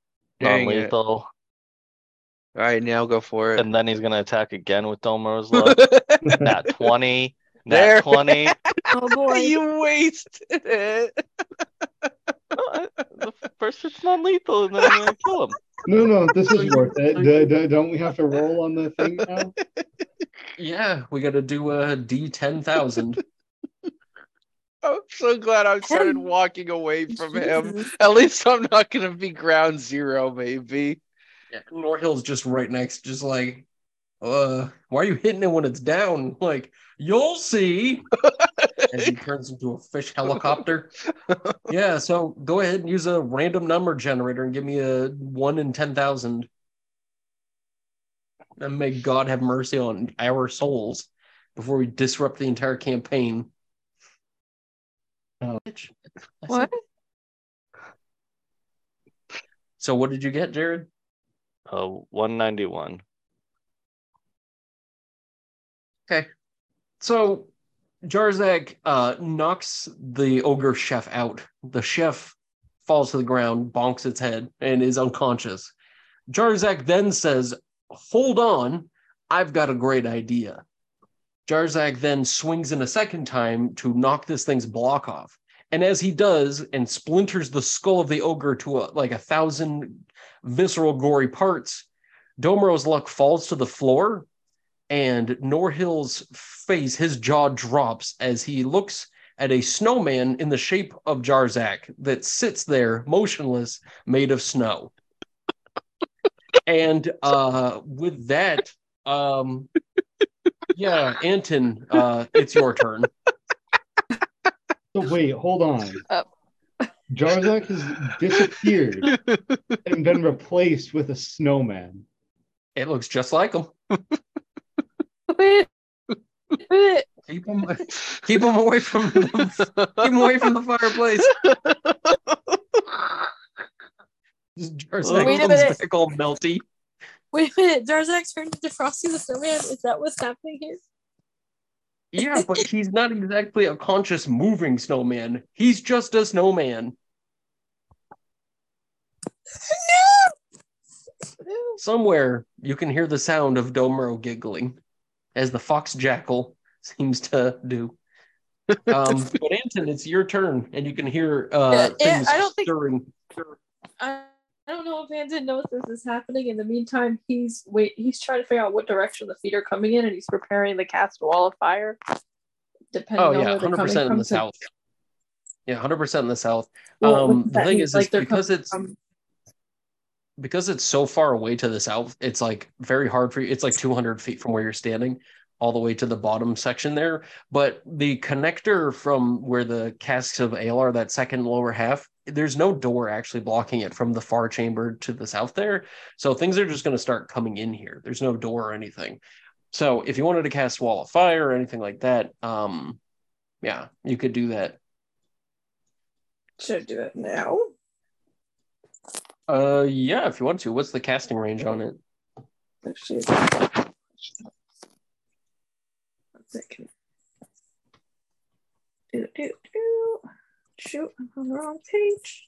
Non-lethal. All right, now go for it. And then he's gonna attack again with Domero's luck. Nat 20. There. 20. Oh boy. you wasted it. No, the first it's not lethal and then I'm gonna kill him. No, no, this is worth it. D- d- don't we have to roll on the thing now? Yeah, we got to do a D ten thousand. I'm so glad I started walking away from him. At least I'm not gonna be ground zero, maybe. yeah, Norhill's just right next, just like, uh, why are you hitting it when it's down? Like, you'll see. As he turns into a fish helicopter. yeah, so go ahead and use a random number generator and give me a one in ten thousand. And may God have mercy on our souls before we disrupt the entire campaign. Oh. Bitch. I said- What? So what did you get, Jared? Uh, 191. Okay. So Jarzak uh, knocks the ogre chef out. The chef falls to the ground, bonks its head, and is unconscious. Jarzak then says, Hold on, I've got a great idea. Jarzak then swings in a second time to knock this thing's block off. And as he does and splinters the skull of the ogre to a, like a thousand visceral, gory parts, Domero's luck falls to the floor, and Norhill's face, his jaw drops as he looks at a snowman in the shape of Jarzak that sits there motionless, made of snow. and uh, with that, um, yeah, Anton, uh, it's your turn. So wait, hold on. Oh. Jarzak has disappeared and been replaced with a snowman. It looks just like him. Wait, wait. Keep them, keep him away from the, keep him away from the fireplace. Jarzak Wait a minute. back all melty. Wait a minute, Jarzak's turned into Frosty the Snowman. Is that what's happening here? Yeah, but he's not exactly a conscious moving snowman. He's just a snowman. No! Somewhere you can hear the sound of Domero giggling, as the fox jackal seems to do. Um, but Anton, it's your turn, and you can hear uh, Yeah, yeah, things I don't think- stirring. I, I don't know if Anton knows this is happening. In the meantime, he's wait he's trying to figure out what direction the feet are coming in and he's preparing to cast a wall of fire. Depending Oh on yeah, where hundred coming percent in the So- south. Yeah, hundred percent in the south. Well, um, the thing is, like is because it's from- because it's so far away to the south, it's like very hard for you. It's like 200 feet from where you're standing, all the way to the bottom section there. But the connector from where the casks of ale are, that second lower half, there's no door actually blocking it from the far chamber to the south there. So things are just going to start coming in here. There's no door or anything. So if you wanted to cast wall of fire or anything like that, um, yeah, you could do that. Should I do it now? Uh, yeah, if you want to. What's the casting range on it? Actually, one second. Do, do, do. Shoot, I'm on the wrong page.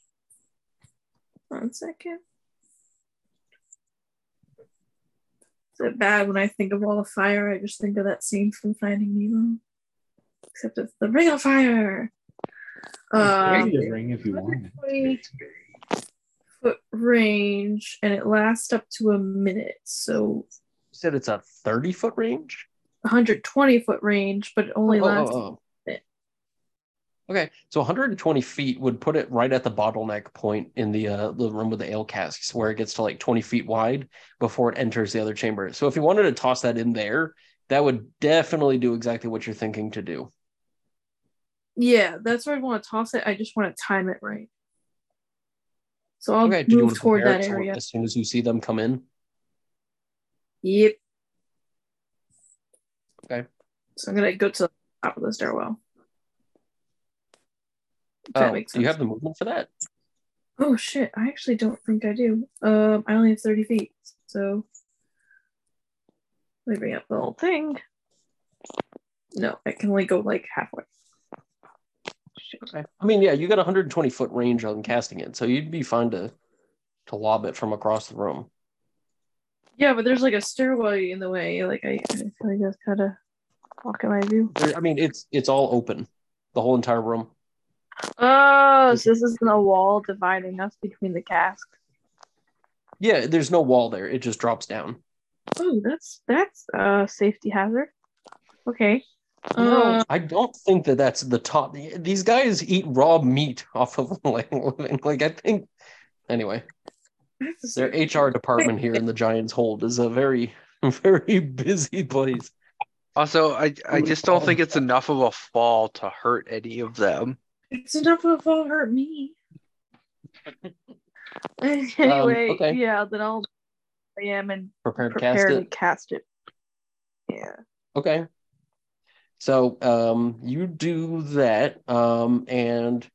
One second. Is it bad when I think of all the Fire? I just think of that scene from Finding Nemo. Except it's the Ring of Fire. Um, ring if you want. 20 foot range, and it lasts up to a minute. So You said it's a 30 foot range? 120 foot range, but it only Oh, oh, lasts. oh, oh. Okay, so 120 feet would put it right at the bottleneck point in the uh, the room with the ale casks, where it gets to like 20 feet wide before it enters the other chamber. So if you wanted to toss that in there, that would definitely do exactly what you're thinking to do. Yeah, that's where I want to toss it. I just want to time it right. So I'll Okay, move to toward that area. as soon as you see them come in? Yep. Okay. So I'm gonna go to the top of the stairwell. Oh, do you have the movement for that? Oh shit! I actually don't think I do. Um, I only have thirty feet, so let me bring up the whole thing. No, I can only go like halfway. Okay. I mean, yeah, you got 120 foot range on casting it, so you'd be fine to to lob it from across the room. Yeah, but there's like a stairway in the way. Like I, I feel like that's kind of blocking my view. There- I mean, it's it's all open, the whole entire room. Oh, so this isn't a wall dividing us between the casks. Yeah, there's no wall there; it just drops down. Oh, that's that's a safety hazard. Okay. No, Uh, I don't think that that's the top. These guys eat raw meat off of like living. Like I think. Anyway, their HR department here in the Giants Hold is a very, very busy place. Also, I I just don't think it's enough of a fall to hurt any of them. It's enough of a fall to hurt me. anyway, okay. yeah, then I'll I am and Prepared to cast to it. cast it. Yeah. Okay. So um, you do that, um, and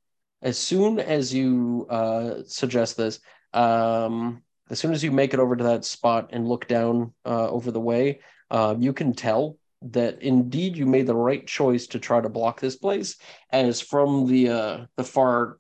as soon as you uh, suggest this, um, as soon as you make it over to that spot and look down uh, over the way, uh, you can tell that indeed you made the right choice to try to block this place, as from the uh, the far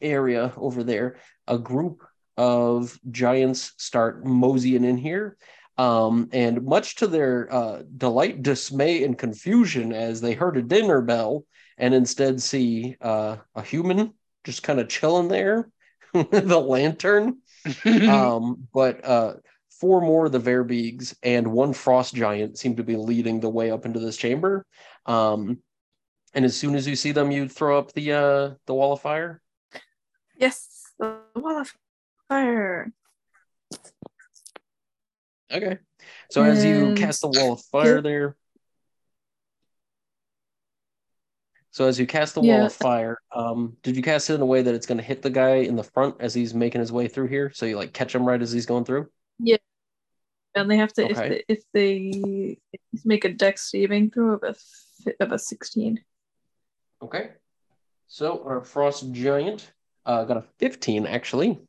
area over there, a group of giants start moseying in here. Um, and much to their uh, delight, dismay, and confusion, as they heard a dinner bell and instead see uh, a human just kind of chilling there with a lantern. um, but uh, four more of the Verbeegs and one frost giant seem to be leading the way up into this chamber. Um, and as soon as you see them, you throw up the uh, the wall of fire. Yes, the wall of fire. Okay. So as you cast the wall of fire there. So as you cast the wall Yeah. of fire, um, did you cast it in a way that it's going to hit the guy in the front as he's making his way through here? So you like catch him right as he's going through. Yeah, and they have to if they, if they make a dex saving throw of a of a sixteen. Okay. So our frost giant uh, got a fifteen actually.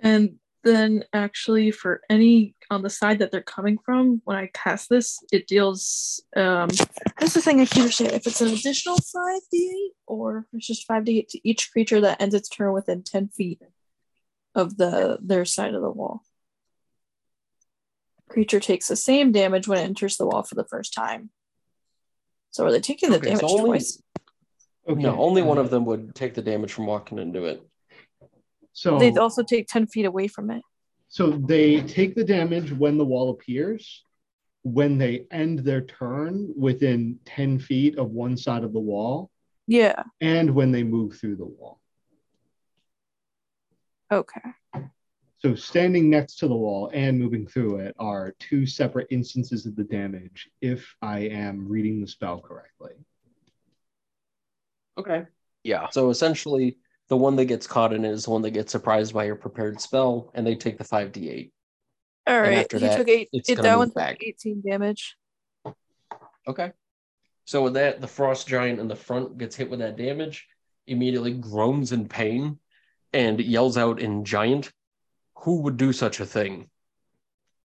And then actually for any on the side that they're coming from, when I cast this, it deals um that's the thing I keep saying. If it's an additional five D8 or if it's just five D8 to each creature that ends its turn within ten feet of the their side of the wall. Creature takes the same damage when it enters the wall for the first time. So are they taking the Okay, so damage only- twice? Okay. No, only one of them would take the damage from walking into it. So They also take ten feet away from it. So they take the damage when the wall appears. When they end their turn within 10 feet of one side of the wall, Yeah. and when they move through the wall. Okay. So standing next to the wall and moving through it are two separate instances of the damage if I am reading the spell correctly. Okay. Yeah. So essentially, the one that gets caught in it is the one that gets surprised by your prepared spell, and they take the five d eight. All right. After he that, took eight. it's It, that move one took back. 18 damage. Okay. So with that, the frost giant in the front gets hit with that damage, immediately groans in pain, and yells out in giant, "Who would do such a thing?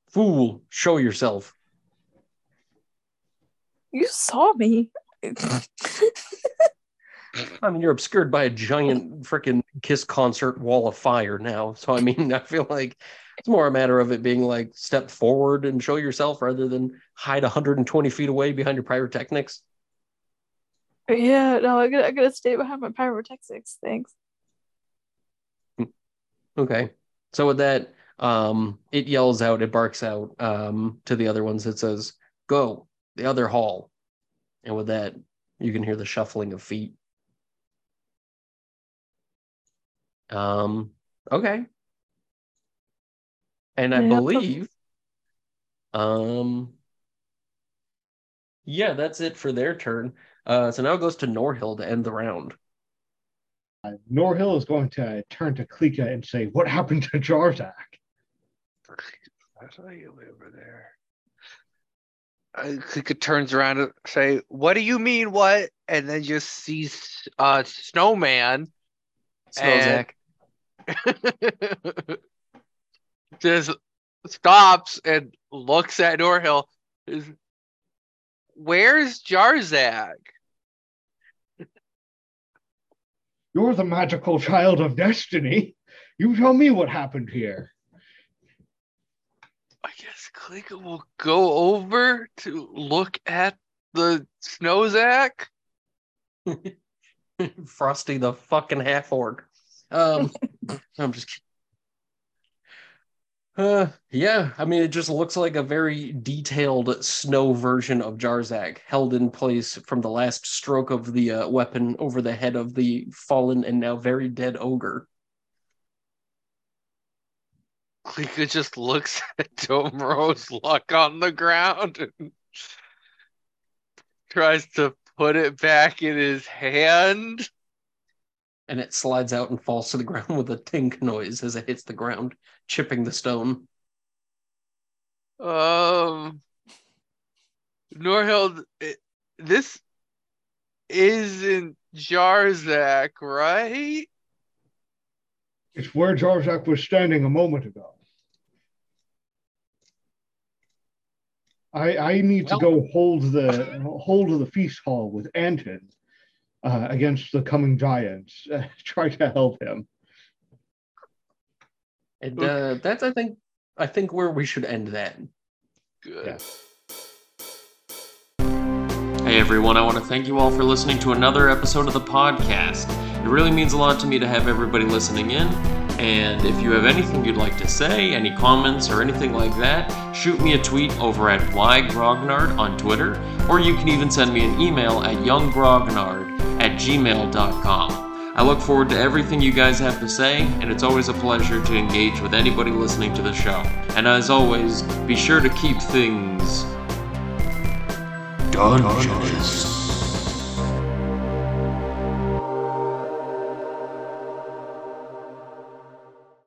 Fool, show yourself!" You saw me. I mean, you're obscured by a giant freaking Kiss concert wall of fire now. So I mean, I feel like it's more a matter of it being like step forward and show yourself rather than hide 120 feet away behind your pyrotechnics. yeah, no, I gotta, I gotta stay behind my pyrotechnics. Thanks. Okay. So with that, um, it yells out, it barks out um, to the other ones. It says, "Go the other hall," and with that, you can hear the shuffling of feet. Um. Okay. And I Yeah, but- believe, um, yeah, that's it for their turn. Uh, so now it goes to Norhill to end the round. Uh, Norhill is going to turn to Klika and say, What happened to Jarzak? I saw you over there. Uh, Klika turns around and say, "What do you mean, what?" And then just sees uh snowman. Snowzack. just stops and looks at Norhill. Is where's Jarzak? You're the magical child of destiny. You tell me what happened here. I guess Klika will go over to look at the Snowzack. Frosty the fucking half orc. Um, I'm just kidding. Uh, yeah, I mean, it just looks like a very detailed snow version of Jarzak, held in place from the last stroke of the uh, weapon over the head of the fallen and now very dead ogre. Klika just looks at Domero's luck on the ground and tries to put it back in his hand. And it slides out and falls to the ground with a tink noise as it hits the ground, chipping the stone. Um, Norhild, it- this isn't Jarzak, right? It's where Jarzak was standing a moment ago. I, I need to go hold the hold of the feast hall with Anton uh, against the coming giants. Uh, try to help him. And uh, that's I think I think where we should end that. Good. Yeah. Hey everyone, I want to thank you all for listening to another episode of the podcast. It really means a lot to me to have everybody listening in. And if you have anything you'd like to say, any comments or anything like that, shoot me a tweet over at ygrognard on Twitter, or you can even send me an email at younggrognard at gmail.com. I look forward to everything you guys have to say, and it's always a pleasure to engage with anybody listening to the show. And as always, be sure to keep things Dungeons.